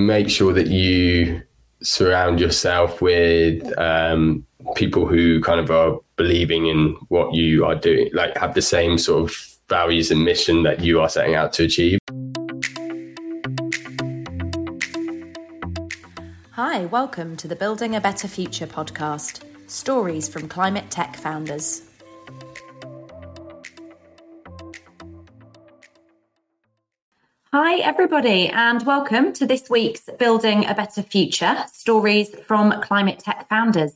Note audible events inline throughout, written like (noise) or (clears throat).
make sure that you surround yourself with um, people who kind of are believing in what you are doing, like have the same sort of values and mission that you are setting out to achieve. Hi, welcome to the Building a Better Future podcast stories from climate tech founders. Hi, everybody, and welcome to this week's Building a Better Future Stories from Climate Tech Founders.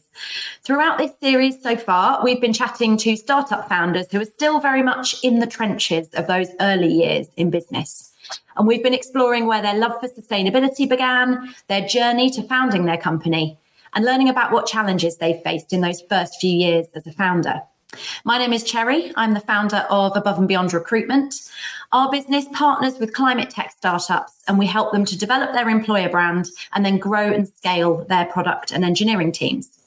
Throughout this series so far, we've been chatting to startup founders who are still very much in the trenches of those early years in business. And we've been exploring where their love for sustainability began, their journey to founding their company, and learning about what challenges they've faced in those first few years as a founder. My name is Cherry. I'm the founder of Above and Beyond Recruitment. Our business partners with climate tech startups and we help them to develop their employer brand and then grow and scale their product and engineering teams.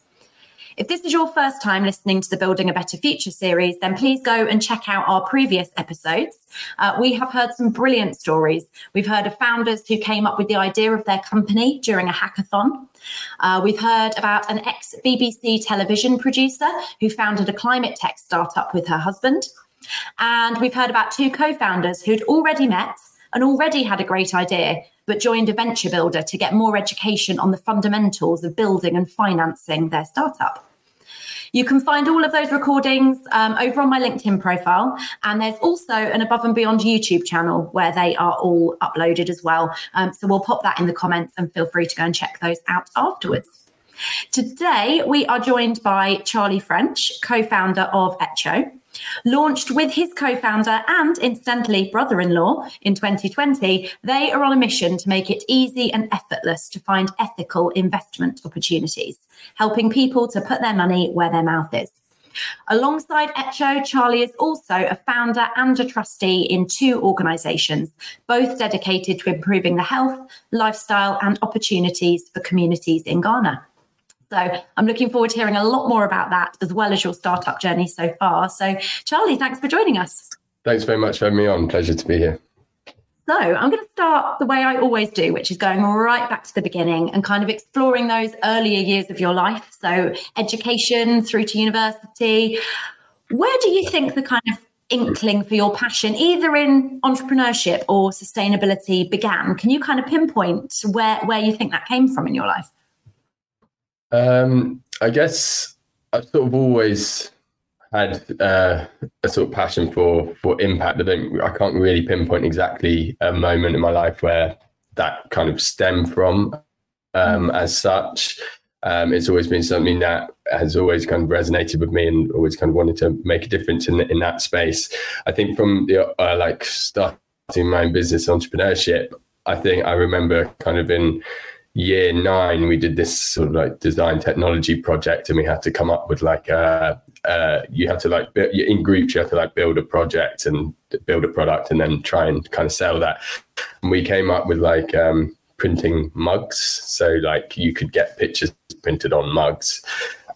If this is your first time listening to the Building a Better Future series, then please go and check out our previous episodes. Uh, we have heard some brilliant stories. We've heard of founders who came up with the idea of their company during a hackathon. Uh, we've heard about an ex BBC television producer who founded a climate tech startup with her husband. And we've heard about two co founders who'd already met and already had a great idea, but joined a venture builder to get more education on the fundamentals of building and financing their startup. You can find all of those recordings um, over on my LinkedIn profile. And there's also an Above and Beyond YouTube channel where they are all uploaded as well. Um, so we'll pop that in the comments and feel free to go and check those out afterwards. Today, we are joined by Charlie French, co founder of Etcho. Launched with his co founder and incidentally brother in law in 2020, they are on a mission to make it easy and effortless to find ethical investment opportunities, helping people to put their money where their mouth is. Alongside Etcho, Charlie is also a founder and a trustee in two organisations, both dedicated to improving the health, lifestyle, and opportunities for communities in Ghana. So I'm looking forward to hearing a lot more about that as well as your startup journey so far. So, Charlie, thanks for joining us. Thanks very much for having me on. Pleasure to be here. So, I'm going to start the way I always do, which is going right back to the beginning and kind of exploring those earlier years of your life. So, education through to university. Where do you think the kind of inkling for your passion, either in entrepreneurship or sustainability, began? Can you kind of pinpoint where, where you think that came from in your life? Um, I guess I've sort of always had uh, a sort of passion for for impact. I don't, I can't really pinpoint exactly a moment in my life where that kind of stemmed from. Um, as such, um, it's always been something that has always kind of resonated with me and always kind of wanted to make a difference in in that space. I think from the uh, like starting my own business entrepreneurship, I think I remember kind of in year nine, we did this sort of like design technology project, and we had to come up with like uh, uh, you had to like in groups you have to like build a project and build a product, and then try and kind of sell that. And we came up with like um, printing mugs, so like you could get pictures printed on mugs.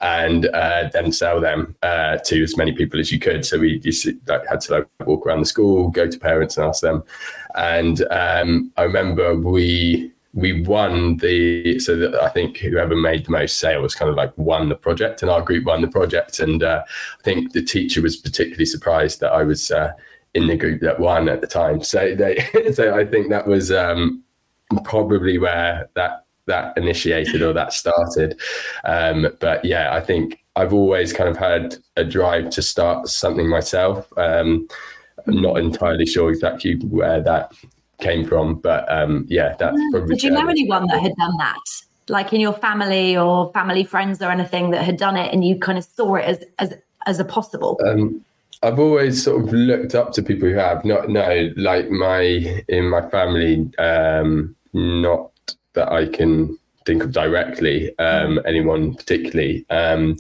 And uh, then sell them uh, to as many people as you could. So we just like had to like walk around the school, go to parents and ask them. And um, I remember we we won the so that I think whoever made the most sales kind of like won the project, and our group won the project. And uh, I think the teacher was particularly surprised that I was uh, in the group that won at the time. So they, (laughs) so I think that was um, probably where that that initiated or that started. Um, but yeah, I think I've always kind of had a drive to start something myself. Um, I'm not entirely sure exactly where that came from. But um, yeah, that's probably. Did you know anyone that had done that? Like in your family or family friends or anything that had done it, and you kind of saw it as as as a possible. Um, I've always sort of looked up to people who have not no like my in my family, um, not that I can think of directly um, mm. anyone particularly. Um,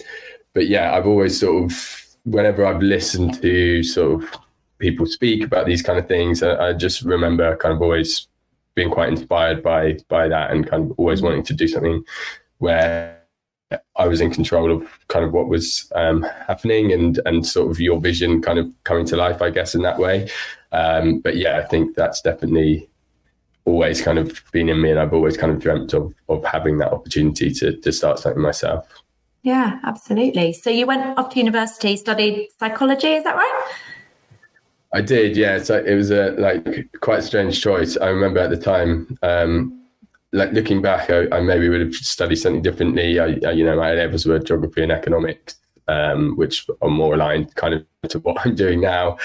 but yeah, I've always sort of whenever I've listened to sort of people speak about these kind of things. I, I just remember kind of always being quite inspired by by that and kind of always wanting to do something where I was in control of kind of what was um, happening and and sort of your vision kind of coming to life, I guess, in that way. Um, but yeah, I think that's definitely always kind of been in me, and I've always kind of dreamt of of having that opportunity to to start something myself. Yeah, absolutely. So you went off to university, studied psychology, is that right? I did, yeah. So it was a like quite strange choice. I remember at the time, um, like looking back, I, I, maybe would have studied something differently. I, I you know, my levels were geography and economics, um, which are more aligned kind of to what I'm doing now.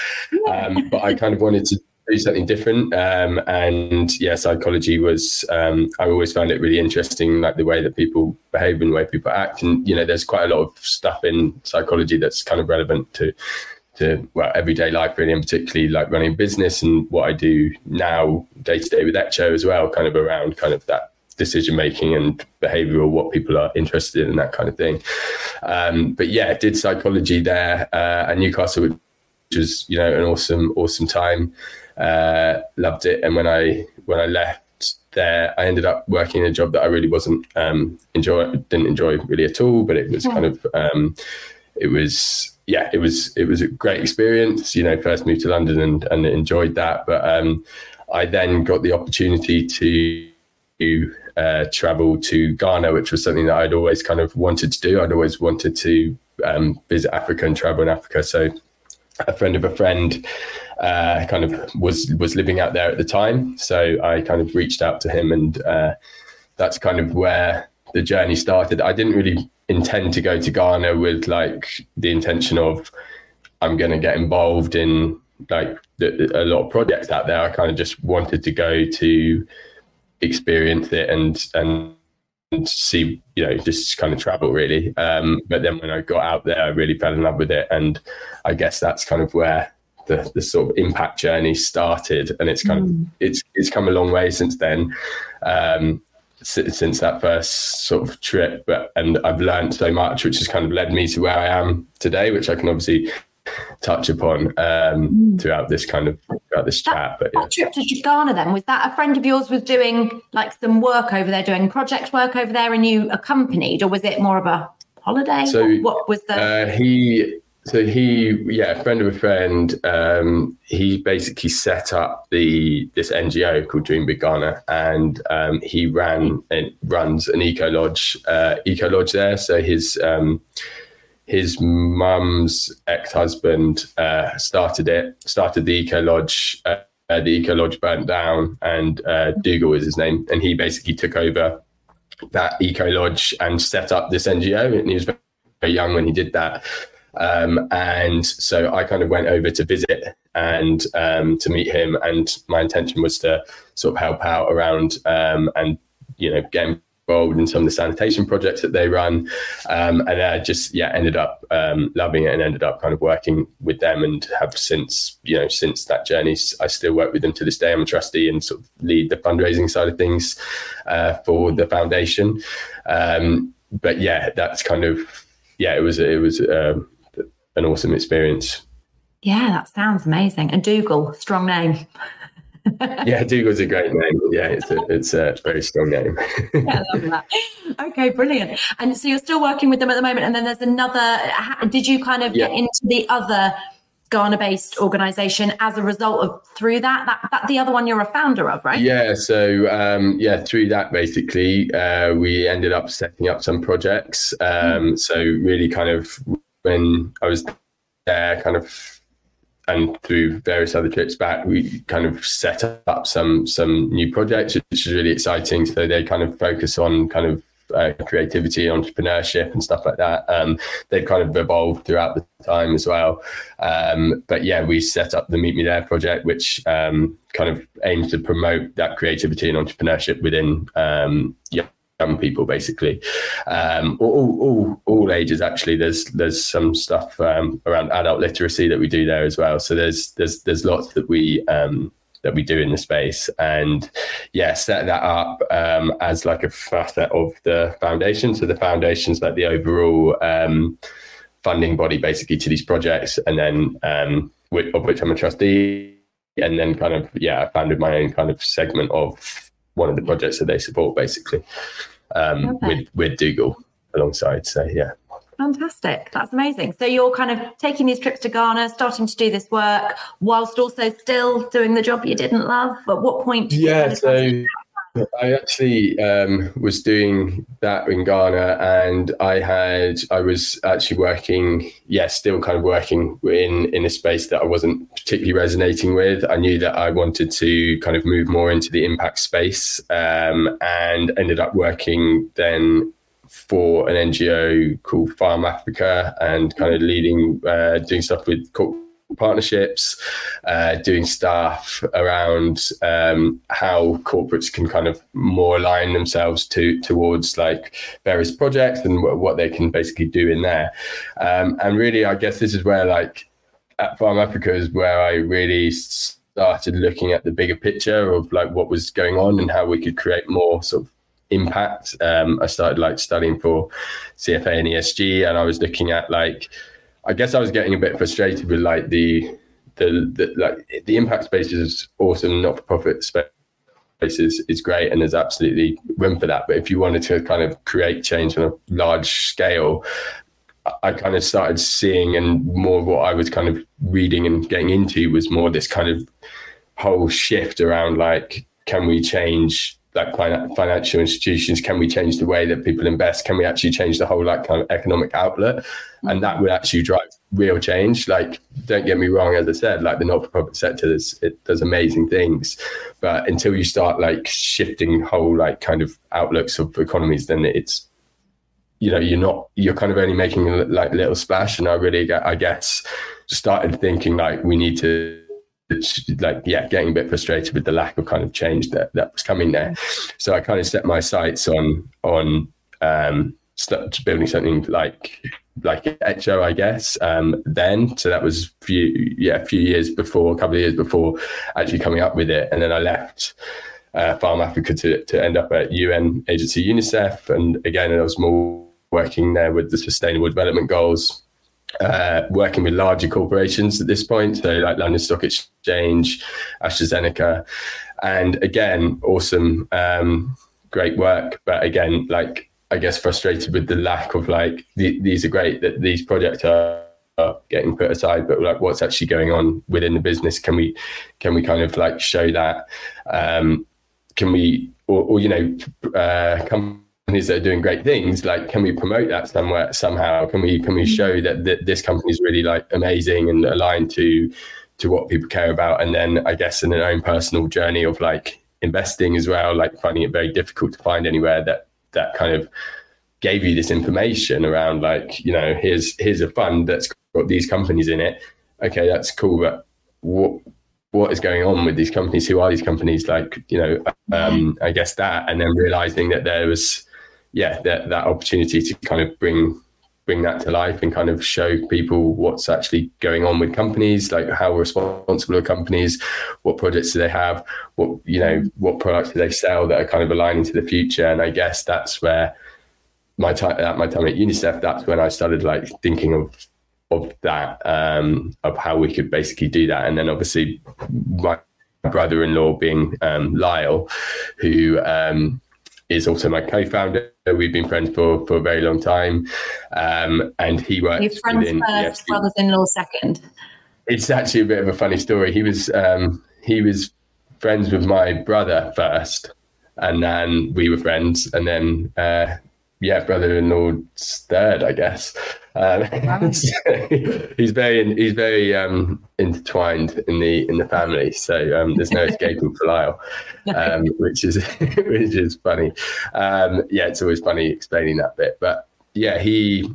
Um, but I kind of wanted to do something different. Um, and yeah, psychology was, um, I always found it really interesting, like the way that people behave and the way people act. And, you know, there's quite a lot of stuff in psychology that's kind of relevant to, to well, everyday life, really, and particularly like running business and what I do now day to day with Etcho as well, kind of around kind of that decision making and behavioral, what people are interested in, and that kind of thing. Um, but yeah, did psychology there uh, at Newcastle, which was you know an awesome, awesome time. Uh, loved it, and when I when I left there, I ended up working in a job that I really wasn't um, enjoy didn't enjoy really at all. But it was yeah. kind of um, it was yeah, it was it was a great experience. You know, first moved to London and and enjoyed that, but um, I then got the opportunity to uh, travel to Ghana, which was something that I'd always kind of wanted to do. I'd always wanted to um, visit Africa and travel in Africa. So a friend of a friend uh, kind of was was living out there at the time. So I kind of reached out to him, and uh, that's kind of where the journey started. I didn't really intend to go to Ghana with like the intention of I'm going to get involved in like the, a lot of projects out there. I kind of just wanted to go to experience it and and see you know just kind of travel really um, but then when i got out there i really fell in love with it and i guess that's kind of where the, the sort of impact journey started and it's kind mm. of it's it's come a long way since then um, since that first sort of trip but and i've learned so much which has kind of led me to where i am today which i can obviously touch upon um, mm. throughout this kind of throughout this that, chat. But yeah. that trip to Ghana then was that a friend of yours was doing like some work over there, doing project work over there, and you accompanied, or was it more of a holiday? So what, what was the? Uh, he so he yeah friend of a friend um, he basically set up the this ngo called dream big ghana and um, he ran and runs an eco lodge uh, eco lodge there so his um, his mum's ex-husband uh, started it, started the Eco Lodge. Uh, uh, the Eco Lodge burnt down, and uh, Dougal is his name, and he basically took over that Eco Lodge and set up this NGO. And he was very young when he did that. Um, and so I kind of went over to visit and um, to meet him. And my intention was to sort of help out around um, and you know get involved in some of the sanitation projects that they run, um, and I just yeah ended up um, loving it and ended up kind of working with them and have since you know since that journey I still work with them to this day. I'm a trustee and sort of lead the fundraising side of things uh, for the foundation. Um, but yeah, that's kind of yeah it was it was um, an awesome experience. Yeah, that sounds amazing. And Dougal, strong name. (laughs) yeah, Dougal's a great name. Yeah, it's a, it's a very strong name. (laughs) yeah, I love that. Okay, brilliant. And so you're still working with them at the moment. And then there's another. Did you kind of yeah. get into the other Ghana-based organization as a result of through that? That that the other one you're a founder of, right? Yeah. So um, yeah, through that basically, uh, we ended up setting up some projects. Um, mm. So really, kind of when I was there, kind of and through various other trips back, we kind of set up some some new projects, which is really exciting. So they kind of focus on kind of uh, creativity, entrepreneurship, and stuff like that. Um, they've kind of evolved throughout the time as well. Um, but yeah, we set up the Meet Me There project, which um, kind of aims to promote that creativity and entrepreneurship within um, yeah, young people basically. Um, all, all, all ages actually. There's there's some stuff um, around adult literacy that we do there as well. So there's there's there's lots that we um, that we do in the space. And yeah set that up um, as like a facet of the foundation. So the foundation's like the overall um, funding body basically to these projects. And then um, of which I'm a trustee. And then kind of yeah I founded my own kind of segment of one of the projects that they support basically um, with with Dougal alongside. So yeah. Fantastic. That's amazing. So you're kind of taking these trips to Ghana, starting to do this work whilst also still doing the job you didn't love. At what point? Yeah. So I actually um, was doing that in Ghana, and I had I was actually working, yeah, still kind of working in in a space that I wasn't particularly resonating with. I knew that I wanted to kind of move more into the impact space, um, and ended up working then for an NGO called Farm Africa, and kind of leading, uh, doing stuff with partnerships, uh, doing stuff around um, how corporates can kind of more align themselves to towards like various projects and w- what they can basically do in there. Um, and really, I guess this is where like at Farm Africa is where I really started looking at the bigger picture of like what was going on and how we could create more sort of impact. Um, I started like studying for CFA and ESG, and I was looking at like I guess I was getting a bit frustrated with like the the, the like the impact space is awesome, not for profit space is, is great and there's absolutely room for that. But if you wanted to kind of create change on a large scale, I kind of started seeing and more of what I was kind of reading and getting into was more this kind of whole shift around like, can we change like financial institutions can we change the way that people invest? Can we actually change the whole like kind of economic outlet and that would actually drive real change. Like don't get me wrong as i said like the not-for-profit sector is, it does amazing things. But until you start like shifting whole like kind of outlooks of economies then it's you know you're not you're kind of only making like little splash. And i really i guess started thinking like we need to like yeah getting a bit frustrated with the lack of kind of change that that was coming there so i kind of set my sights on on um building something like like Etcho, I guess. Um, then, so that was few, yeah, a few years before, a couple of years before actually coming up with it. And then I left uh, Farm Africa to to end up at UN agency UNICEF, and again, I was more working there with the Sustainable Development Goals uh, working with larger corporations at this point, so like London Stock Exchange, AstraZeneca, and again, awesome, um, great work. But again, like I guess frustrated with the lack of like the, these are great that these projects are, are getting put aside, but like what's actually going on within the business? Can we can we kind of like show that? Um, can we or, or you know uh, come companies that are doing great things like can we promote that somewhere somehow? Can we can we mm-hmm. show that, that this company is really like amazing and aligned to to what people care about? And then i guess in an own personal journey of like investing as well like finding it very difficult to find anywhere that that kind of gave you this information around like you know here's here's a fund that's got these companies in it. Okay that's cool but what what is going on with these companies? Who are these companies? Like you know um, i guess that and then realizing that there was yeah, that that opportunity to kind of bring bring that to life and kind of show people what's actually going on with companies, like how responsible are companies, what projects do they have, what you know, what products do they sell that are kind of aligning to the future. And I guess that's where my time at my time at UNICEF, that's when I started like thinking of of that, um, of how we could basically do that. And then obviously my brother-in-law being um, Lyle, who um, is also my co-founder. We've been friends for, for a very long time, um, and he works. Your friends within, first, brothers-in-law second. It's actually a bit of a funny story. He was um, he was friends with my brother first, and then we were friends, and then uh, yeah, brother-in-law third, I guess. Um, (laughs) so he's very he's very um, intertwined in the in the family, so um, there's no escaping for Lyle, (laughs) um, which is (laughs) which is funny. Um, yeah, it's always funny explaining that bit, but yeah, he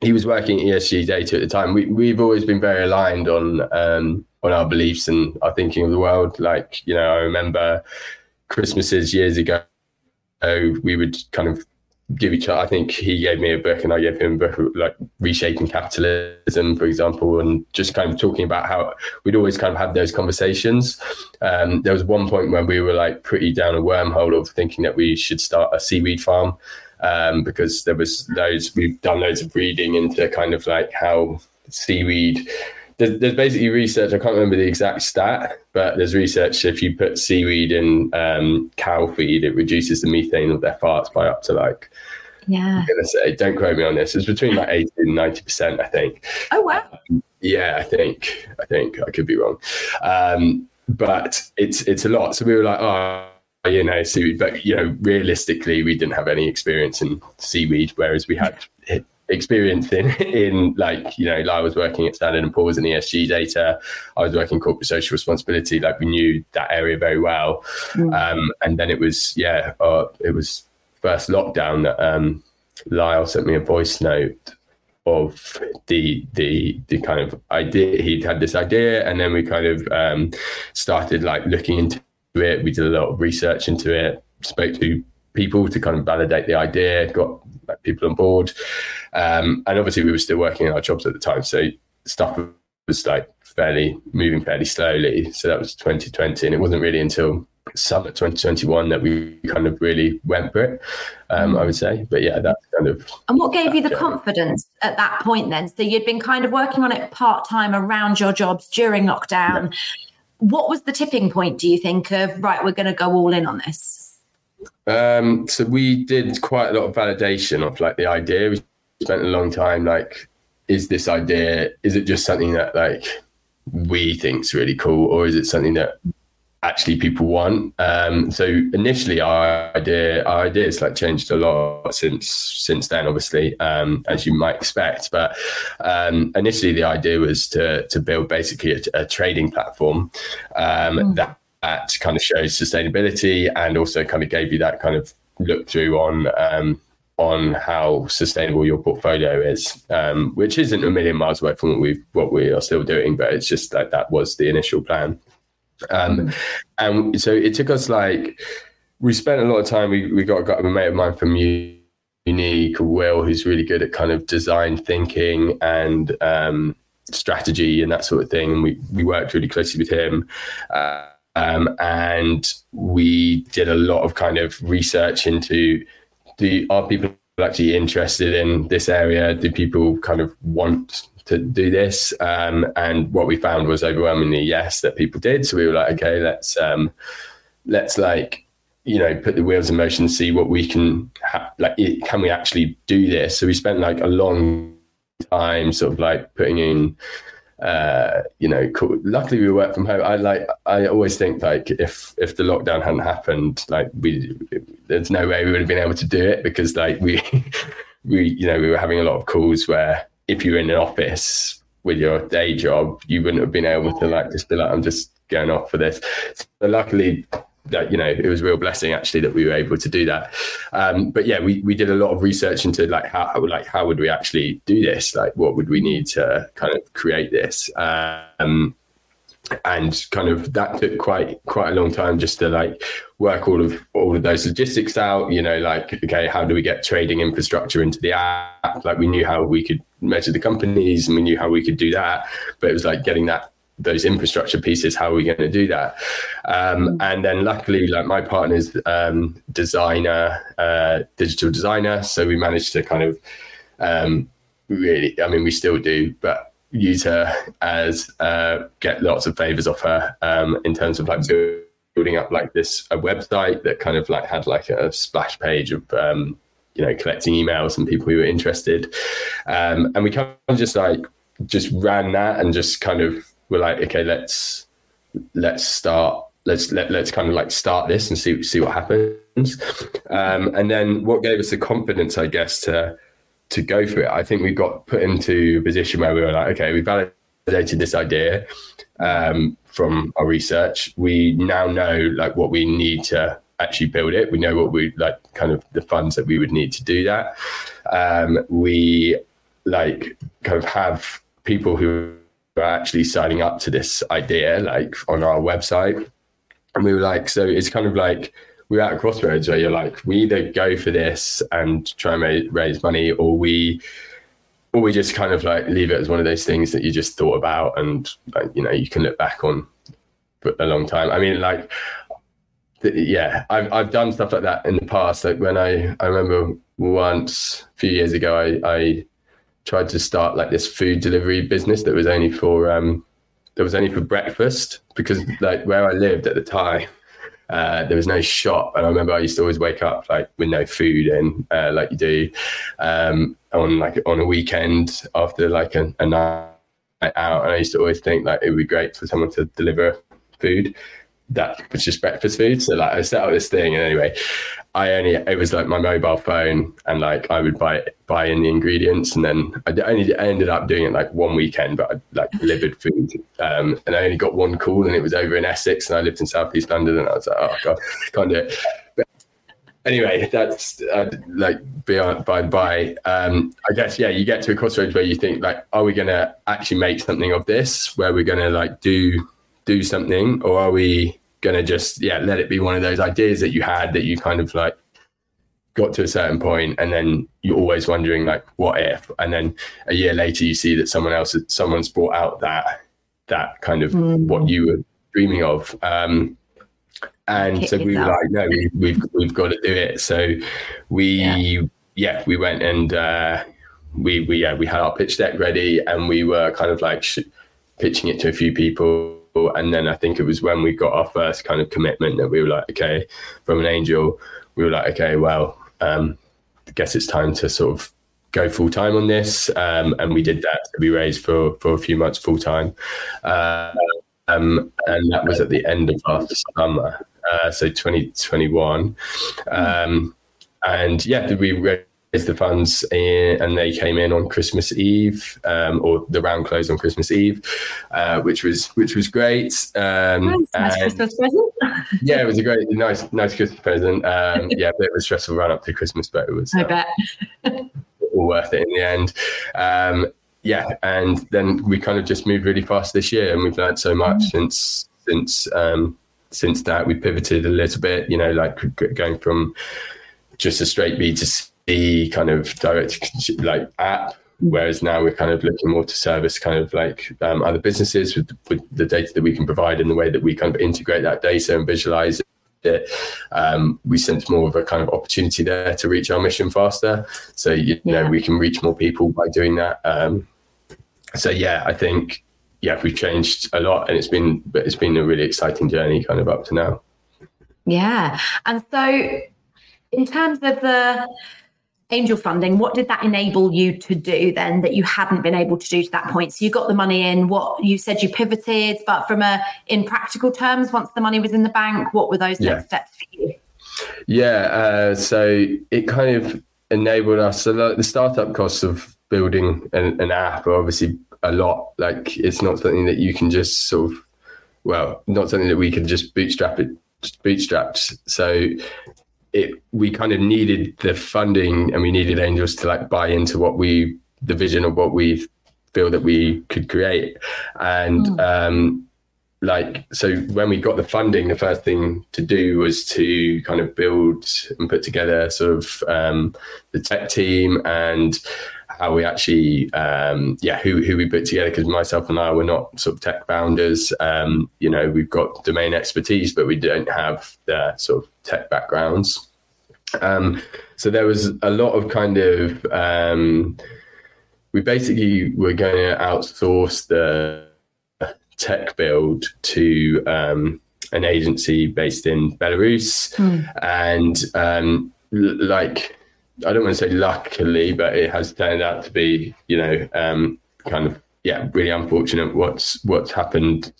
he was working at ESG data at the time. We we've always been very aligned on um, on our beliefs and our thinking of the world. Like you know, I remember Christmases years ago. we would kind of give each other. I think he gave me a book and I gave him a book like reshaping capitalism, for example, and just kind of talking about how we'd always kind of had those conversations. Um, there was one point when we were like pretty down a wormhole of thinking that we should start a seaweed farm um, because there was those we've done loads of reading into kind of like how seaweed there's, there's, basically research. I can't remember the exact stat, but there's research. If you put seaweed in um, cow feed, it reduces the methane of their farts by up to like Yeah. I'm gonna say, don't quote me on this. It's between like 80 and 90 percent, I think. Oh wow. Um, yeah, I think. I think I could be wrong. Um, but it's it's a lot. So we were like, oh, you know, seaweed. But you know, realistically, we didn't have any experience in seaweed, whereas we had experience in in like you know, I was working at Standard and Poor's in ESG data. I was working corporate social responsibility. Like we knew that area very well. Mm. Um, and then it was yeah, uh, it was first lockdown that um, Lyle sent me a voice note of the the the kind of idea he'd had this idea and then we kind of um, started like looking into it we did a lot of research into it spoke to people to kind of validate the idea got like, people on board. Um, and obviously we were still working in our jobs at the time so stuff was like fairly moving fairly slowly. So that was 2020 and it wasn't really until summer 2021 that we kind of really went for it um, i would say. But yeah that's kind of and what gave you the journey. confidence at that point then? So you'd been kind of working on it part-time around your jobs during lockdown. Yeah. what was the tipping point do you think of right we're going to go all in on this um, so we did quite a lot of validation of like the idea we spent a long time like is this idea is it just something that like we think's really cool or is it something that actually people want. Um, so initially, our idea our ideas like changed a lot since since then, obviously, um, as you might expect. But um, initially, the idea was to to build basically a, a trading platform mm. that, that kind of shows sustainability and also kind of gave you that kind of look through on um, on how sustainable your portfolio is, um, which isn't a million miles away from what we what we are still doing, but it's just like that was the initial plan. Um, and so it took us like we spent a lot of time. We we got, got a mate of mine from uni called Will, who's really good at kind of design thinking and um, strategy and that sort of thing. And we we worked really closely with him. Uh, um, and we did a lot of kind of research into do are people actually interested in this area? Do people kind of want to do this. Um, and what we found was overwhelmingly yes that people did. So we were like, okay, let's um, let's like you know put the wheels in motion, and see what we can ha- like. Can we actually do this? So we spent like a long time sort of like putting in uh, you know, cool. luckily we work from home. I like, I always think like if, if the lockdown hadn't happened, like we, there's no way we would have been able to do it because like we, (laughs) we, you know, we were having a lot of calls where if you're in an office with your day job, you wouldn't have been able to like just be like, I'm just going off for this. So luckily, that you know, it was a real blessing actually that we were able to do that. Um, but yeah, we we did a lot of research into like how like how would we actually do this? Like, what would we need to kind of create this? Um, and kind of that took quite quite a long time just to like work all of all of those logistics out you know like okay how do we get trading infrastructure into the app like we knew how we could measure the companies and we knew how we could do that but it was like getting that those infrastructure pieces how are we going to do that um, mm. and then luckily like my partner's um, designer uh, digital designer so we managed to kind of um, really i mean we still do but use her as uh, get lots of favors off her um, in terms of like building up like this a website that kind of like had like a splash page of um, you know collecting emails and people who were interested um, and we kind of just like just ran that and just kind of were like okay let's let's start let's let, let's kind of like start this and see see what happens um, and then what gave us the confidence i guess to to go for it. I think we got put into a position where we were like, okay, we validated this idea um, from our research. We now know like what we need to actually build it. We know what we like, kind of the funds that we would need to do that. Um, we like kind of have people who are actually signing up to this idea, like on our website. And we were like, so it's kind of like we're at a crossroads where you're like, we either go for this and try and raise money, or we, or we just kind of like leave it as one of those things that you just thought about and like, you know you can look back on for a long time. I mean, like, yeah, I've I've done stuff like that in the past. Like when I I remember once a few years ago, I I tried to start like this food delivery business that was only for um that was only for breakfast because like where I lived at the time uh, there was no shop. And I remember I used to always wake up like with no food and uh, like you do um, on like on a weekend after like a, a night out. And I used to always think like it would be great for someone to deliver food that was just breakfast food. So like I set up this thing and anyway, I only it was like my mobile phone and like I would buy buy in the ingredients and then I only I ended up doing it like one weekend, but I like delivered food. Um, and I only got one call and it was over in Essex and I lived in Southeast London and I was like, oh god, (laughs) can't do it. But anyway, that's uh, like beyond by by. Um, I guess yeah, you get to a crossroads where you think like, are we gonna actually make something of this? Where we're gonna like do do something, or are we to just yeah let it be one of those ideas that you had that you kind of like got to a certain point and then you're always wondering like what if? And then a year later you see that someone else someone's brought out that that kind of mm. what you were dreaming of. Um and so we were like no we, we've we've got to do it. So we yeah, yeah we went and uh we we yeah we had our pitch deck ready and we were kind of like sh- pitching it to a few people and then I think it was when we got our first kind of commitment that we were like, okay, from an angel, we were like, okay, well, um, I guess it's time to sort of go full time on this. Um, and we did that. So we raised for, for a few months full time. Uh, um, and that was at the end of last summer. Uh, so 2021. Um, and yeah, we raised the funds in, and they came in on Christmas Eve, um, or the round closed on Christmas Eve, uh, which was which was great. Um, nice, Christmas present. (laughs) yeah, it was a great, nice, nice Christmas present. Um, (laughs) yeah, but it was stressful run up to Christmas, but it was. I uh, bet. all worth it in the end. Um, yeah, and then we kind of just moved really fast this year, and we've learned so much mm. since since um, since that. We pivoted a little bit, you know, like going from just a straight B to the kind of direct like app whereas now we're kind of looking more to service kind of like um, other businesses with, with, the data that we can provide and the way that we kind of integrate that data and visualize it. Um, we sense more of a kind of opportunity there to reach our mission faster. So you yeah. know we can reach more people by doing that. Um, so yeah i think yeah we've changed a lot and it's been but it's been a really exciting journey kind of up to now. Yeah. And so in terms of the angel funding, what did that enable you to do then that you hadn't been able to do to that point? So you got the money in. What you said you pivoted, but from a in practical terms, once the money was in the bank, what were those yeah. next steps for you? Yeah, uh, so it kind of enabled us. So the startup costs of building an, an app are obviously a lot. Like it's not something that you can just sort of, well, not something that we can just bootstrap it bootstrapped. So it we kind of needed the funding and we needed angels to like buy into what we the vision of what we feel that we could create and mm. um like so when we got the funding the first thing to do was to kind of build and put together sort of um, the tech team and how we actually um, yeah who, who we put together because myself and i were not sort of tech founders. Um, you know we've got domain expertise but we don't have the sort of tech backgrounds. Um, so there was a lot of kind of um, we basically were going to outsource the tech build to um, an agency based in Belarus, mm. and um, like I don't want to say luckily, but it has turned out to be you know um, kind of yeah really unfortunate what's what's happened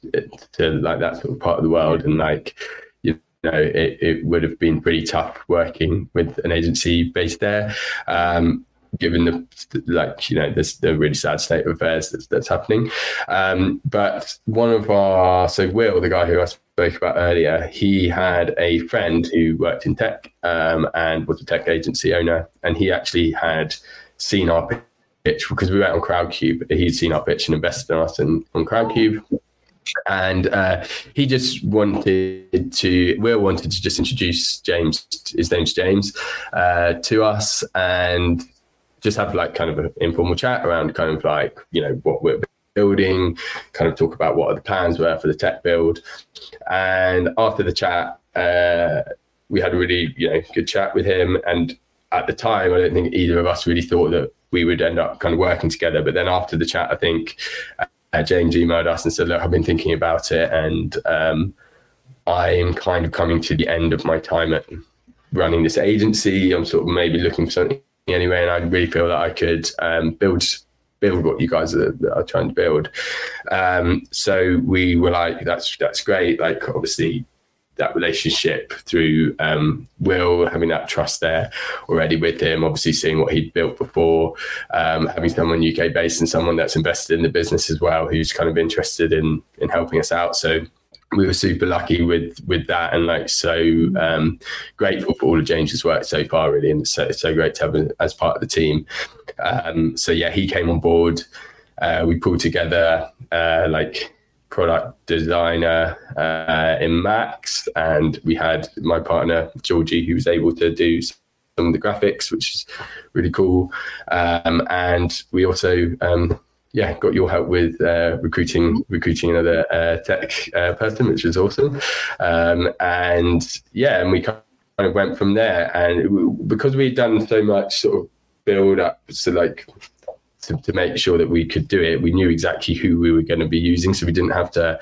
to like that sort of part of the world and like you know, it, it would have been pretty tough working with an agency based there. Um, given the like you know this the really sad state of affairs that's, that's happening. Um, but one of our so will the guy who i spoke about earlier he had a friend who worked in tech um, and was a tech agency owner and he actually had seen our pitch because we went on crowdcube. He'd seen our pitch and invested in us in, on crowdcube. And uh, he just wanted to will wanted to just introduce james his name's james uh, to us and just have like kind of an informal chat around kind of like you know what we're building kind of talk about what the plans were for the tech build. And after the chat uh, we had a really you know good chat with him. And at the time i don't think either of us really thought that we would end up kind of working together. But then after the chat i think uh, James emailed us and said, "Look, I've been thinking about it, and um, I'm kind of coming to the end of my time at running this agency. I'm sort of maybe looking for something anyway, and I really feel that I could um, build build what you guys are, are trying to build. Um, so we were like, that's that's great. Like obviously that relationship through um, Will having that trust there already with him, obviously seeing what he'd built before, um, having someone UK based and someone that's invested in the business as well, who's kind of interested in in helping us out. So we were super lucky with with that. And like so um, grateful for all of James's work so far really. And so so great to have him as part of the team. Um, so yeah he came on board. Uh, we pulled together uh, like product designer uh, in Max. And we had my partner Georgie who was able to do some of the graphics which is really cool. Um, and we also um, yeah, got your help with uh, recruiting recruiting another uh, tech uh, person, which was awesome. Um, and yeah, and we kind of went from there. And because we'd done so much sort of build up, so like to, to make sure that we could do it, we knew exactly who we were going to be using, so we didn't have to.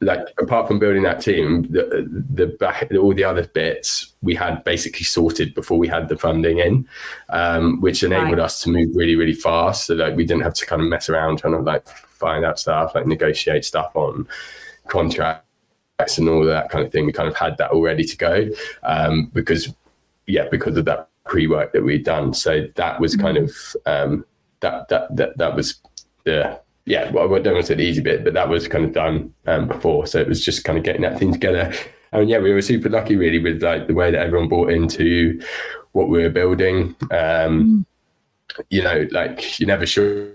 Like apart from building that team, the, the back all the other bits we had basically sorted before we had the funding in, um, which enabled right. us to move really really fast. So like we didn't have to kind of mess around trying to like find out stuff, like negotiate stuff on contracts and all that kind of thing. We kind of had that all ready to go um, because yeah, because of that pre work that we'd done. So that was kind mm-hmm. of um, that that that that was the yeah, well, I don't want to say the easy bit, but that was kind of done um, before. So it was just kind of getting that thing together. And yeah, we were super lucky really with like the way that everyone bought into what we were building. Um, mm. You know, like you're never sure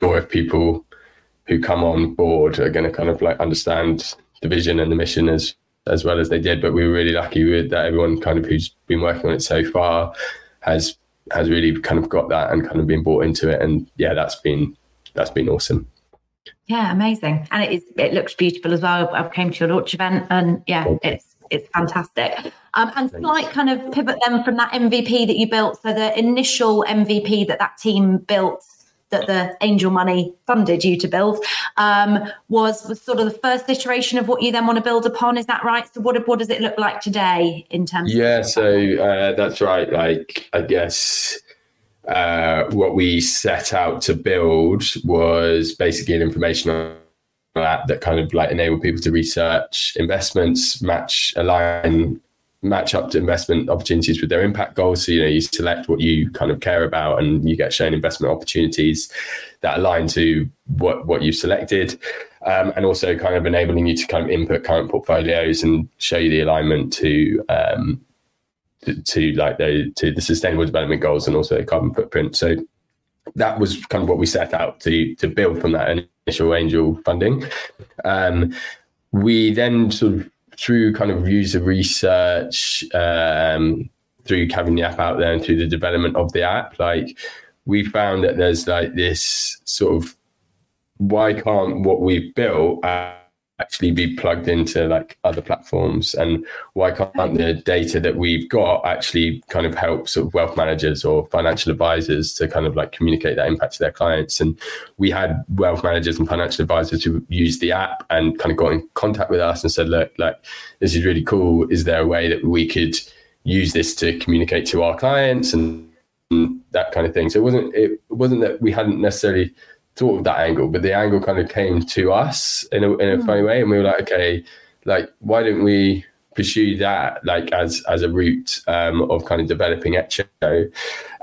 if people who come on board are going to kind of like understand the vision and the mission as as well as they did. But we were really lucky with that. Everyone kind of who's been working on it so far has has really kind of got that and kind of been bought into it. And yeah, that's been that's been awesome. Yeah, amazing, and it is. It looks beautiful as well. I came to your launch event, and yeah, it's it's fantastic. Um, and slight kind of pivot them from that MVP that you built. So the initial MVP that that team built, that the angel money funded you to build, um, was was sort of the first iteration of what you then want to build upon. Is that right? So what what does it look like today in terms? Yeah, so uh, that's right. Like I guess uh, what we set out to build was basically an information app that kind of like enabled people to research investments, match, align, match up to investment opportunities with their impact goals. So, you know, you select what you kind of care about and you get shown investment opportunities that align to what, what you've selected. Um, and also kind of enabling you to kind of input current portfolios and show you the alignment to um, to, like the to the sustainable development goals and also the carbon footprint. So that was kind of what we set out to to build from that initial angel funding. Um, we then sort of through kind of user research, um, through having the app out there and through the development of the app, like we found that there's like this sort of why can't what we've built actually be plugged into like other platforms? And why can't the data that we've got actually kind of help sort of wealth managers or financial advisors to kind of like communicate that impact to their clients? And we had wealth managers and financial advisors who used the app and kind of got in contact with us and said look like this is really cool. Is there a way that we could use this to communicate to our clients? And that kind of thing. So it wasn't it wasn't that we hadn't necessarily thought of that angle, but the angle kind of came to us in a, in a mm. funny way, and we were like, okay, like why don't we pursue that like as as a route um, of kind of developing Etcho,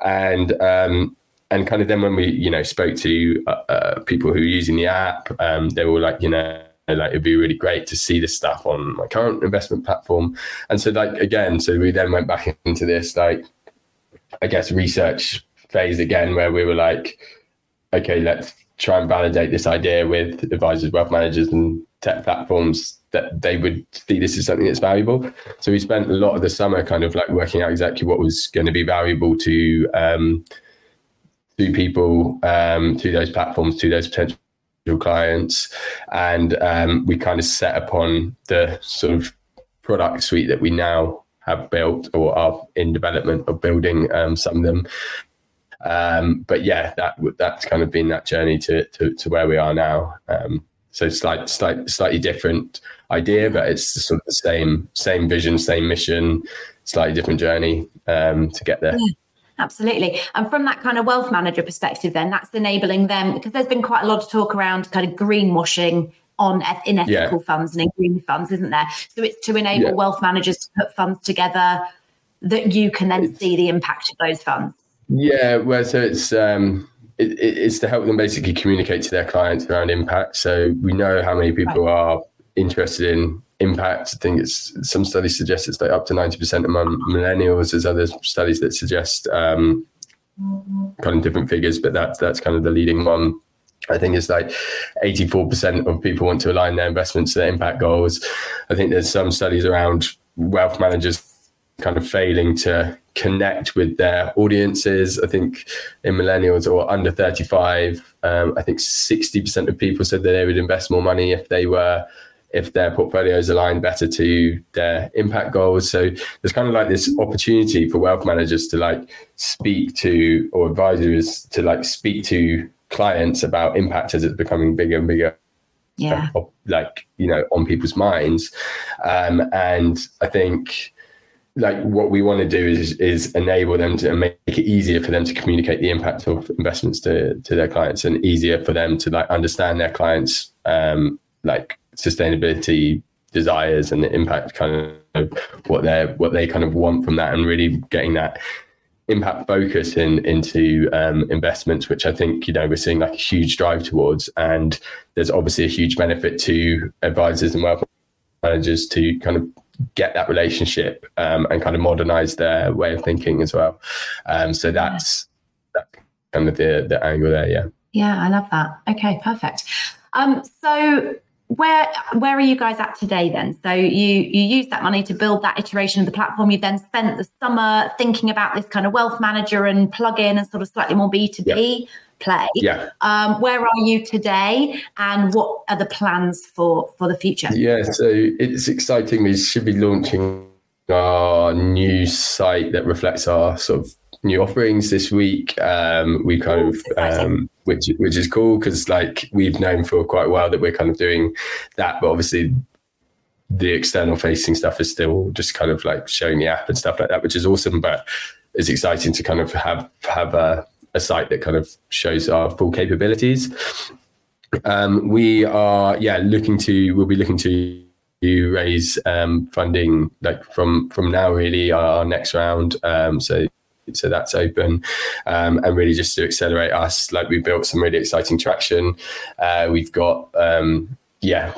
and um, and kind of then when we you know spoke to uh, uh, people who are using the app, um, they were like, you know. Like it'd be really great to see this stuff on my current investment platform, and so like again, so we then went back (laughs) into this like, I guess research phase again, where we were like, okay, let's try and validate this idea with advisors, wealth managers, and tech platforms that they would see this as something that's valuable. So we spent a lot of the summer kind of like working out exactly what was going to be valuable to um, to people, um, to those platforms, to those potential clients, and um, we kind of set upon the sort of product suite that we now have built or are in development of building um, some of them um, but yeah, that that's kind of been that journey to to, to where we are now. Um, so slight, slight, slightly different idea, but it's sort of the same same vision, same mission, slightly different journey um, to get there. Yeah. Absolutely. And from that kind of wealth manager perspective, then that's enabling them because there's been quite a lot of talk around kind of greenwashing on in ethical yeah. funds and in green funds, isn't there? So it's to enable yeah. wealth managers to put funds together that you can then see the impact of those funds. Yeah, well, so it's um, it, it's to help them basically communicate to their clients around impact. So we know how many people right. are interested in impact. I think it's some studies suggest it's like up to ninety percent among millennials. There's other studies that suggest um, kind of different figures, but that's that's kind of the leading one. I think it's like 84% of people want to align their investments to their impact goals. I think there's some studies around wealth managers kind of failing to connect with their audiences. I think in millennials or under 35, um, I think 60% of people said that they would invest more money if they were if their portfolios align better to their impact goals. So there's kind of like this opportunity for wealth managers to like speak to or advisors to like speak to clients about impact as it's becoming bigger and bigger. Yeah. like, you know, on people's minds. Um, and I think like what we want to do is is enable them to make it easier for them to communicate the impact of investments to to their clients and easier for them to like understand their clients um like sustainability desires and the impact kind of what they what they kind of want from that and really getting that impact focus in into um, investments which i think you know we're seeing like a huge drive towards. And there's obviously a huge benefit to advisors and wealth managers to kind of get that relationship um, and kind of modernize their way of thinking as well. Um, so that's that's kind of the the angle there. Yeah. Yeah, I love that. Okay, perfect. Um, so where where are you guys at today then? So you you used that money to build that iteration of the platform. You then spent the summer thinking about this kind of wealth manager and plug-in and sort of slightly more B two B play. Yeah. Um, where are you today, and what are the plans for for the future? Yeah, so it's exciting. We should be launching our new site that reflects our sort of new offerings this week. Um, we kind of, um, which which is cool because like we've known for quite a while that we're kind of doing that, but obviously the external facing stuff is still just kind of like showing the app and stuff like that, which is awesome. But it's exciting to kind of have have a a site that kind of shows our full capabilities. Um, we are, yeah, looking to, we'll be looking to raise um, funding like from from now really our next round. Um, so so that's open um, and really just to accelerate us like we built some really exciting traction uh, we've got um, yeah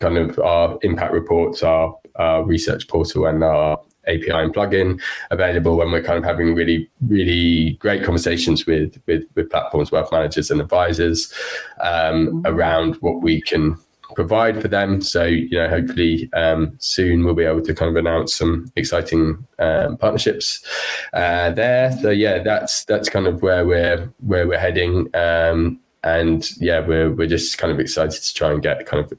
kind of our impact reports our, our research portal and our API and plugin available when we're kind of having really, really great conversations with with, with platforms, wealth managers, and advisors um, mm-hmm. around what we can provide for them. So, you know, hopefully um, soon we'll be able to kind of announce some exciting um, partnerships uh, there. So, yeah, that's that's kind of where we're where we're heading. Um, and yeah, we're we're just kind of excited to try and get kind of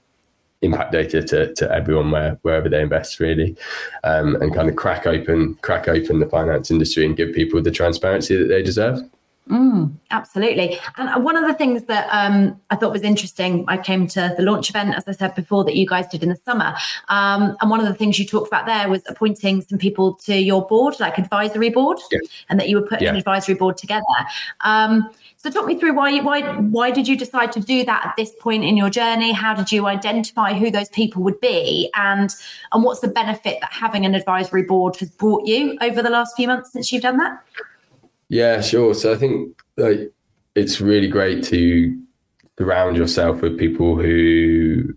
impact data to, to everyone where, wherever they invest really um, and kind of crack open crack open the finance industry and give people the transparency that they deserve Mm, absolutely. And one of the things that um, I thought was interesting, I came to the launch event, as I said before, that you guys did in the summer. Um, and one of the things you talked about there was appointing some people to your board, like advisory board, yeah. and that you were putting yeah. an advisory board together. Um, so talk me through why why why did you decide to do that at this point in your journey? How did you identify who those people would be, and and what's the benefit that having an advisory board has brought you over the last few months since you've done that? Yeah, sure. So I think like it's really great to surround yourself with people who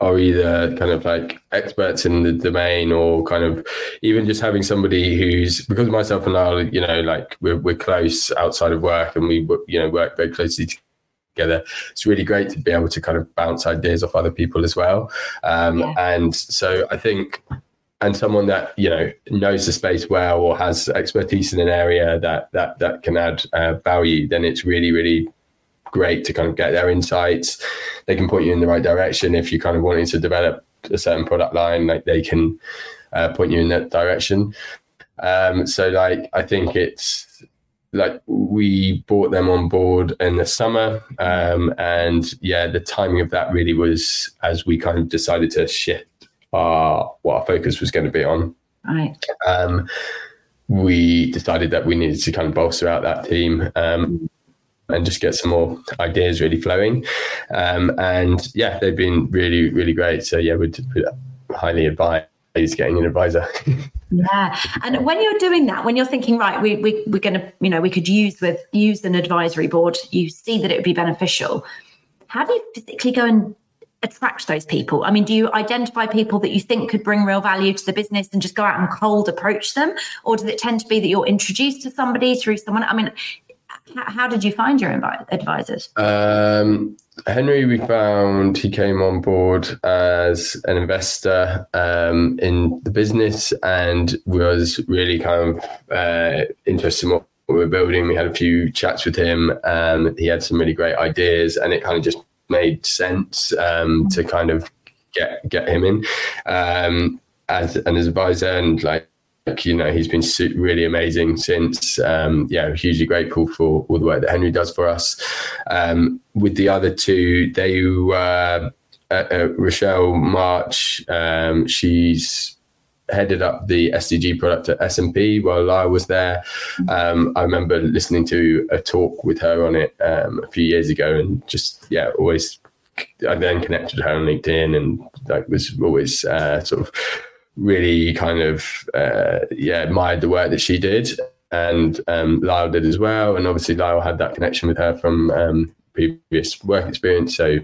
are either kind of like experts in the domain or kind of even just having somebody who's because myself and Lyle, you know, like we're we're close outside of work and we you know work very closely together. It's really great to be able to kind of bounce ideas off other people as well. Um, yeah. And so I think and someone that you know knows the space well or has expertise in an area that that that can add uh, value, then it's really really great to kind of get their insights. They can point you in the right direction if you're kind of wanting to develop a certain product line. Like they can uh, point you in that direction. Um, so like I think it's like we brought them on board in the summer um, and yeah the timing of that really was as we kind of decided to shift our what our focus was going to be on. Right. Um, we decided that we needed to kind of bolster out that team um, and just get some more ideas really flowing. Um, and yeah, they've been really, really great. So yeah, we'd, we'd highly advise getting an advisor. (laughs) yeah. And when you're doing that, when you're thinking, right, we, we, we're going to, you know, we could use with use an advisory board, you see that it would be beneficial. How do you physically go and attract those people? I mean, do you identify people that you think could bring real value to the business and just go out and cold approach them? Or does it tend to be that you're introduced to somebody through someone? I mean, how did you find your advisors? Um, Henry, we found he came on board as an investor um, in the business and was really kind of uh, interested in what we were building. We had a few chats with him. Um, he had some really great ideas, and it kind of just made sense um, to kind of get get him in. Um, as an advisor and like you know he's been really amazing since um, yeah hugely grateful for all the work that henry does for us. Um, with the other two they were uh, uh, rochelle march um, she's headed up the SDG product at S&P while I was there. Um, I remember listening to a talk with her on it um, a few years ago, and just yeah, always. I then connected her on LinkedIn, and like was always uh, sort of really kind of uh, yeah admired the work that she did, and um, Lyle did as well. And obviously, Lyle had that connection with her from um, previous work experience, so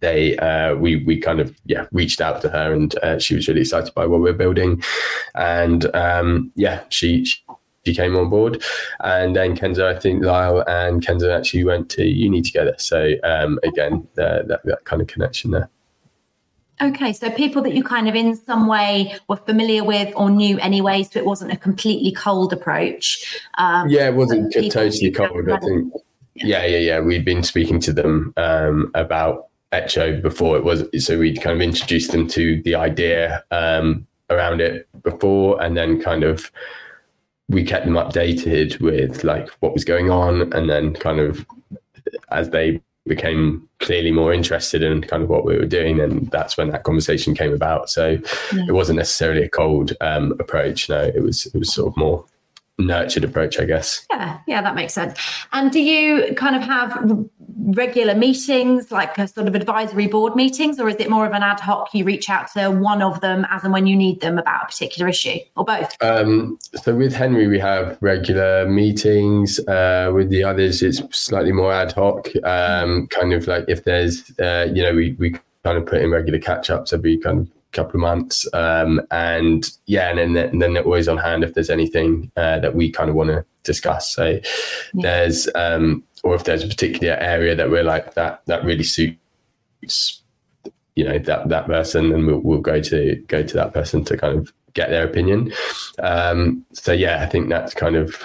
they uh, we we kind of yeah reached out to her and uh, she was really excited by what we're building and um, yeah she, she came on board and then Kenzo I think Lyle and Kenzo actually went to uni together so um, again that, that kind of connection there Okay, so people that you kind of in some way were familiar with or knew anyway, so it wasn't a completely cold approach. Um, yeah, it wasn't totally cold. I think. Yeah, yeah, yeah. We'd been speaking to them um, about Etcho before it was so we kind of introduced them to the idea um, around it before and then kind of we kept them updated with like what was going on and then kind of as they became clearly more interested in kind of what we were doing and that's when that conversation came about so yeah. it wasn't necessarily a cold um, approach no it was it was sort of more nurtured approach, I guess. Yeah, yeah, that makes sense. And do you kind of have regular meetings, like a sort of advisory board meetings, or is it more of an ad hoc? You reach out to one of them as and when you need them about a particular issue, or both? Um, so with Henry, we have regular meetings. Uh, with the others, it's slightly more ad hoc. Um, kind of like if there's, uh, you know, we we kind of put in regular catch ups every kind of couple of months. Um, and yeah, and then, and then they're always on hand if there's anything uh, that we kind of want to discuss. So yeah. there's, um, or if there's a particular area that we're like that, that really suits, you know, that, that person and we'll, we'll go to, go to that person to kind of get their opinion. Um, so yeah, I think that's kind of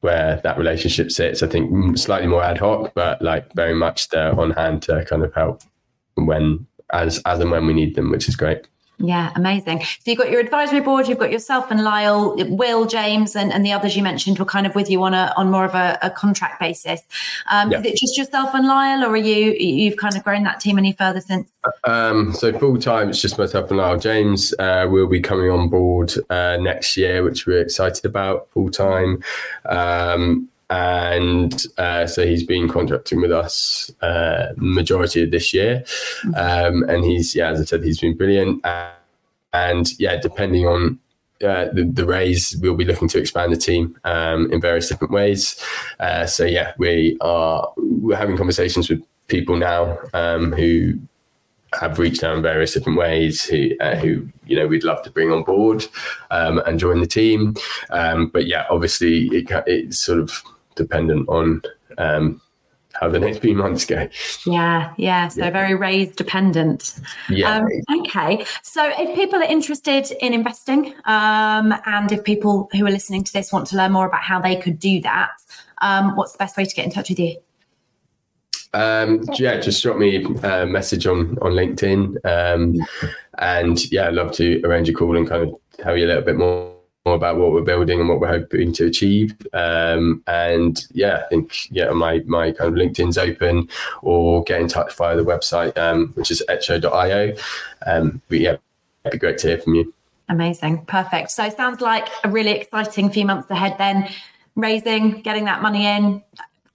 where that relationship sits. I think slightly more ad hoc, but like very much they're on hand to kind of help when as as and when we need them, which is great. Yeah, amazing. So you've got your advisory board, you've got yourself and Lyle, Will, James, and, and the others you mentioned were kind of with you on a on more of a, a contract basis. Um, yeah. Is it just yourself and Lyle, or are you you've kind of grown that team any further since? Um, so full time, it's just myself and Lyle. James uh, will be coming on board uh, next year, which we're excited about full time. Um, and uh, so he's been contracting with us uh, majority of this year, mm-hmm. um, and he's yeah, as I said, he's been brilliant. And yeah, depending on uh, the, the raise, we'll be looking to expand the team um, in various different ways. Uh, so yeah, we are we're having conversations with people now um, who have reached out in various different ways who, uh, who you know we'd love to bring on board um, and join the team um, but yeah obviously it, it's sort of dependent on um, how the next few months go. Yeah, yeah. So yeah. very raise dependent. Yeah. Um, okay. So if people are interested in investing, um, and if people who are listening to this want to learn more about how they could do that, um, what's the best way to get in touch with you? Um, yeah, just drop me a message on on LinkedIn, um, and yeah, I'd love to arrange a call and kind of tell you a little bit more more about what we're building and what we're hoping to achieve. Um, and yeah, I think yeah, my my kind of LinkedIn's open, or get in touch via the website, um, which is etcho.io. Um, but yeah, it'd be great to hear from you. Amazing. Perfect. So it sounds like a really exciting few months ahead then. Raising, getting that money in,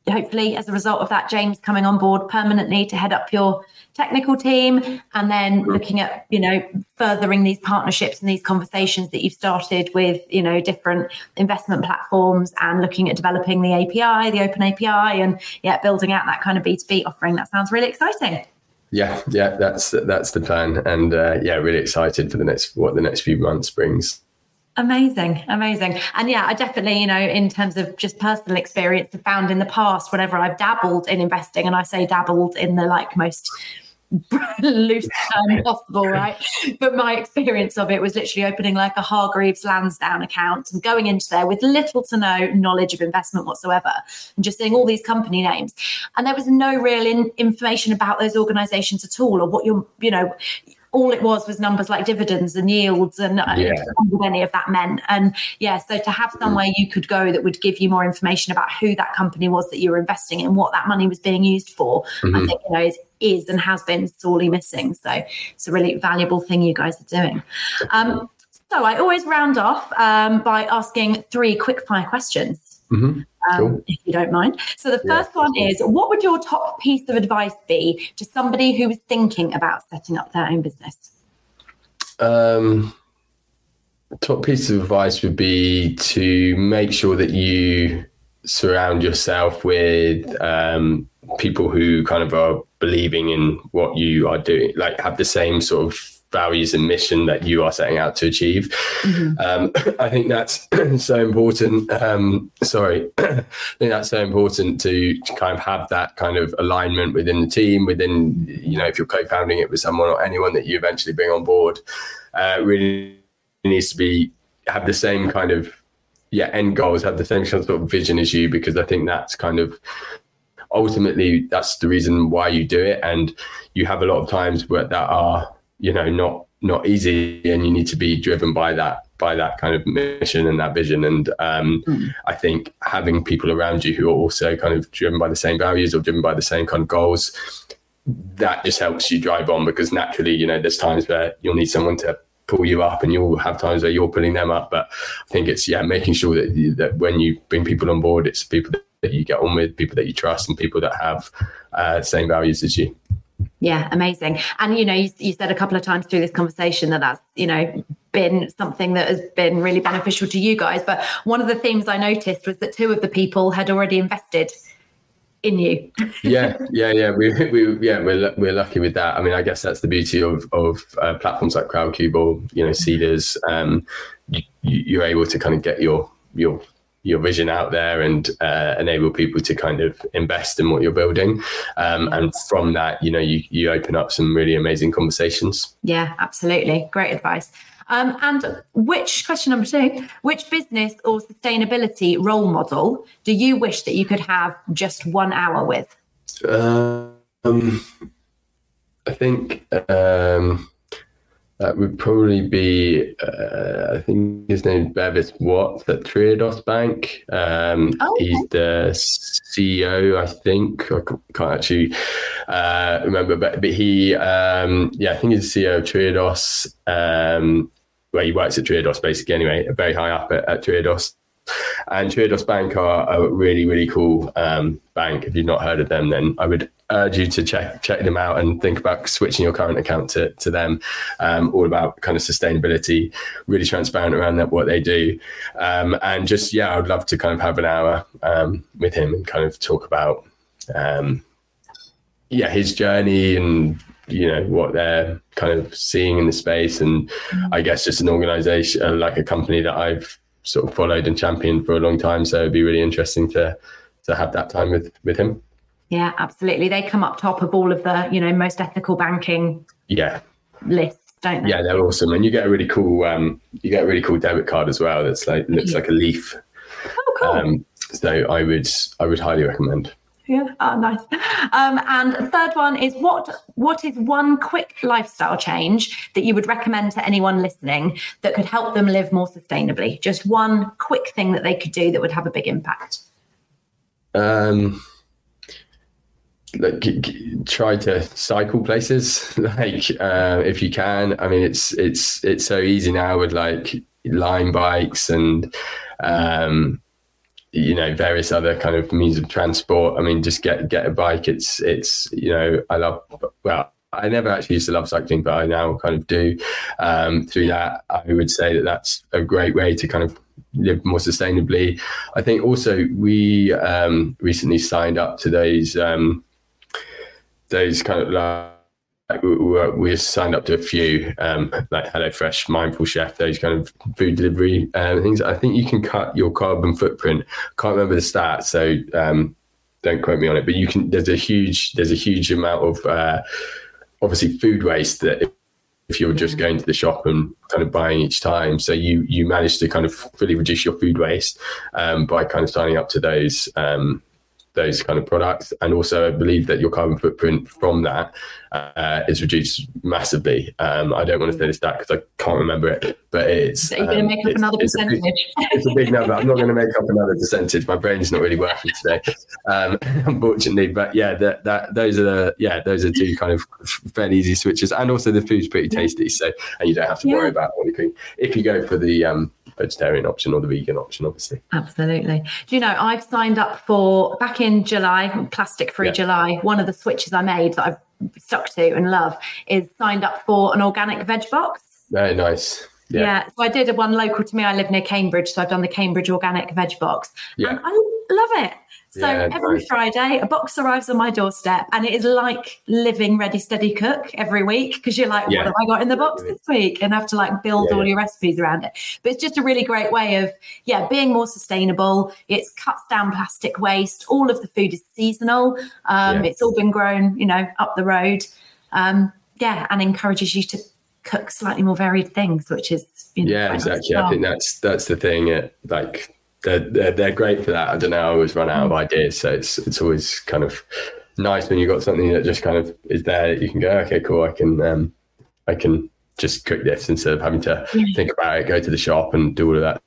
hopefully as a result of that james coming on board permanently to head up your technical team and then looking at you know furthering these partnerships and these conversations that you've started with you know different investment platforms and looking at developing the api the open api and yeah building out that kind of b2b offering. That sounds really exciting. Yeah yeah that's that's the plan. And uh, yeah really excited for the next what the next few months brings Amazing, amazing. And yeah, I definitely, you know, in terms of just personal experience, have found in the past, whenever I've dabbled in investing, and I say dabbled in the like most (laughs) loose term possible, right? But my experience of it was literally opening like a Hargreaves Lansdown account and going into there with little to no knowledge of investment whatsoever and just seeing all these company names. And there was no real in- information about those organizations at all or what you're, you know, all it was was numbers like dividends and yields and yeah. what any of that meant. And yeah, so to have somewhere you could go that would give you more information about who that company was that you were investing in, what that money was being used for, mm-hmm. I think you know is, is and has been sorely missing. So it's a really valuable thing you guys are doing. Um, so I always round off um, by asking three quick fire questions. Mm-hmm. Um, cool. if you don't mind. So the first yeah. one is what would your top piece of advice be to somebody who is thinking about setting up their own business? Um, top piece of advice would be to make sure that you surround yourself with um, people who kind of are believing in what you are doing, like have the same sort of values and mission that you are setting out to achieve. Mm-hmm. Um, (laughs) (clears throat) (clears throat) I think that's so important. Um, sorry, I think that's so important to, to, kind of have that kind of alignment within the team, within, you know, if you're co founding it with someone or anyone that you eventually bring on board, uh, really needs to be have the same kind of yeah end goals have the same sort of vision as you because i think that's kind of ultimately that's the reason why you do it and you have a lot of times where that are you know not not easy and you need to be driven by that by that kind of mission and that vision. And um, mm. i think having people around you who are also kind of driven by the same values or driven by the same kind of goals that just helps you drive on because naturally you know there's times where you'll need someone to pull you up and you'll have times where you're pulling them up. But i think it's yeah making sure that that when you bring people on board it's people that you get on with people that you trust and people that have uh, same values as you yeah, amazing. And you know, you, you, said a couple of times through this conversation that that's you know been something that has been really beneficial to you guys. But one of the themes I noticed was that two of the people had already invested in you. yeah, yeah, yeah. We, we yeah we're we're lucky with that. I mean, I guess that's the beauty of of uh, platforms like Crowdcube or you know Seedrs. Um, you, you're able to kind of get your your your vision out there and uh, enable people to kind of invest in what you're building. Um, and from that, you know, you, you open up some really amazing conversations. Yeah, absolutely. Great advice. Um, and which question number two, which business or sustainability role model do you wish that you could have just one hour with? Um, I think um, that would probably be, uh, I think his name Bevis Watts at Triodos Bank. Um, oh, okay. He's the CEO, I think. I can't actually uh, remember, but, but he, um, yeah, I think he's the CEO of Triodos. Um, where he works at Triodos, basically, anyway, a very high up at, at Triodos. And Triodos Bank are a really, really cool um, bank. If you've not heard of them, then I would urge you to check check them out and think about switching your current account to, to them. Um, all about kind of sustainability, really transparent around that, what they do. Um, and just, yeah, I'd love to kind of have an hour um, with him and kind of talk about, um, yeah, his journey and you know what they're kind of seeing in the space and i guess just an organization uh, like a company that i've sort of followed and championed for a long time. So it'd be really interesting to to have that time with with him. Yeah, absolutely. They come up top of all of the you know most ethical banking. Yeah. Lists. Don't they? Yeah, they're awesome, and you get a really cool um, you get a really cool debit card as well. That's like looks like a leaf. Oh, cool. Um, so I would I would highly recommend. Yeah. Oh, nice. Um, and third one is what what is one quick lifestyle change that you would recommend to anyone listening that could help them live more sustainably? Just one quick thing that they could do that would have a big impact. Um, like try to cycle places (laughs) like uh, if you can i mean it's it's it's so easy now with like Lime bikes and um you know various other kind of means of transport i mean just get get a bike it's it's you know i love well I never actually used to love cycling, but I now kind of do. Um, through that, I would say that that's a great way to kind of live more sustainably. I think also we um, recently signed up to those um, those kind of we, we signed up to a few um, like HelloFresh, Mindful Chef, those kind of food delivery uh, things. I think you can cut your carbon footprint. Can't remember the stats, so um, don't quote me on it. But you can. There's a huge there's a huge amount of uh, obviously food waste that if you're just going to the shop and kind of buying each time. So you you manage to kind of fully reduce your food waste um, by kind of signing up to those um, those kind of products. And also, I believe that your carbon footprint from that uh, is reduced massively. Um, I don't want to say the stat because I can't remember it, but it's. So you're going to make up another it's percentage. A big, it's a big number. I'm not going to make up another percentage. My brain's not really working today, um, (laughs) unfortunately. But yeah, that that those are the yeah those are two kind of fairly easy switches, and also the food's pretty tasty. So and you don't have to yeah. worry about what you can if you go for the um, vegetarian option or the vegan option, obviously. Absolutely. Do you know, I've signed up for back in July, plastic free yeah. July. One of the switches I made that I've stuck to and love is signed up for an organic veg box. Very nice. Yeah. yeah. So I did a one local to me. I live near Cambridge. So I've done the Cambridge organic veg box. Yeah. And I love it. So yeah, every nice. Friday, a box arrives on my doorstep, and it is like living Ready Steady Cook every week because you're like, yeah. what have I got in the box this week? And have to like build yeah, all your recipes around it. But it's just a really great way of, yeah, being more sustainable. It cuts down plastic waste. All of the food is seasonal. Um, it's all been grown, you know, up the road. Um, yeah, and encourages you to cook slightly more varied things, which is you know, yeah, exactly. I think that's that's the thing. It, like they're, they're, they're great for that. I don't know. I always run out of ideas, so it's it's always kind of nice when you've got something that just kind of is there. You can go, okay, cool. I can um, I can just cook this instead of having to yeah. think about it, go to the shop and do all of that.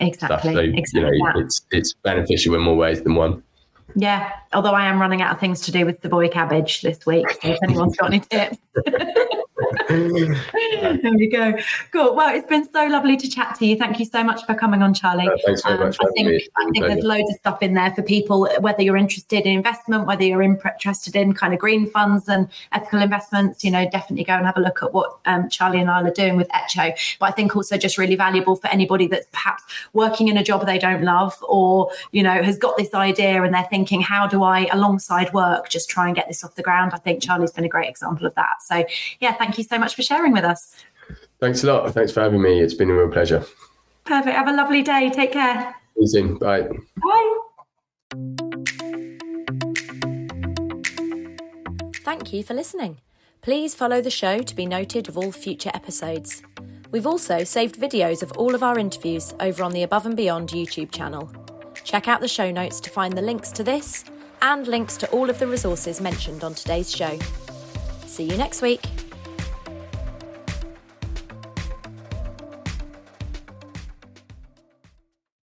Exactly. So exactly you know, it's it's beneficial in more ways than one. Yeah, although I am running out of things to do with the boy cabbage this week. So if anyone's got any tips. (laughs) (laughs) there we go. Cool. Well, it's been so lovely to chat to you. Thank you so much for coming on, Charlie. Uh, thanks very um, much. I think, I think there's loads of stuff in there for people, whether you're interested in investment, whether you're interested in kind of green funds and ethical investments, you know, definitely go and have a look at what um, Charlie and I are doing with Etcho. But I think also just really valuable for anybody that's perhaps working in a job they don't love or, you know, has got this idea and they're thinking, how do I, alongside work, just try and get this off the ground? I think Charlie's been a great example of that. So, yeah, thank you so much for sharing with us. Thanks a lot. Thanks for having me. It's been a real pleasure. Perfect. Have a lovely day. Take care. See you soon. Bye. Bye. Thank you for listening. Please follow the show to be noted of all future episodes. We've also saved videos of all of our interviews over on the Above and Beyond YouTube channel. Check out the show notes to find the links to this and links to all of the resources mentioned on today's show. See you next week.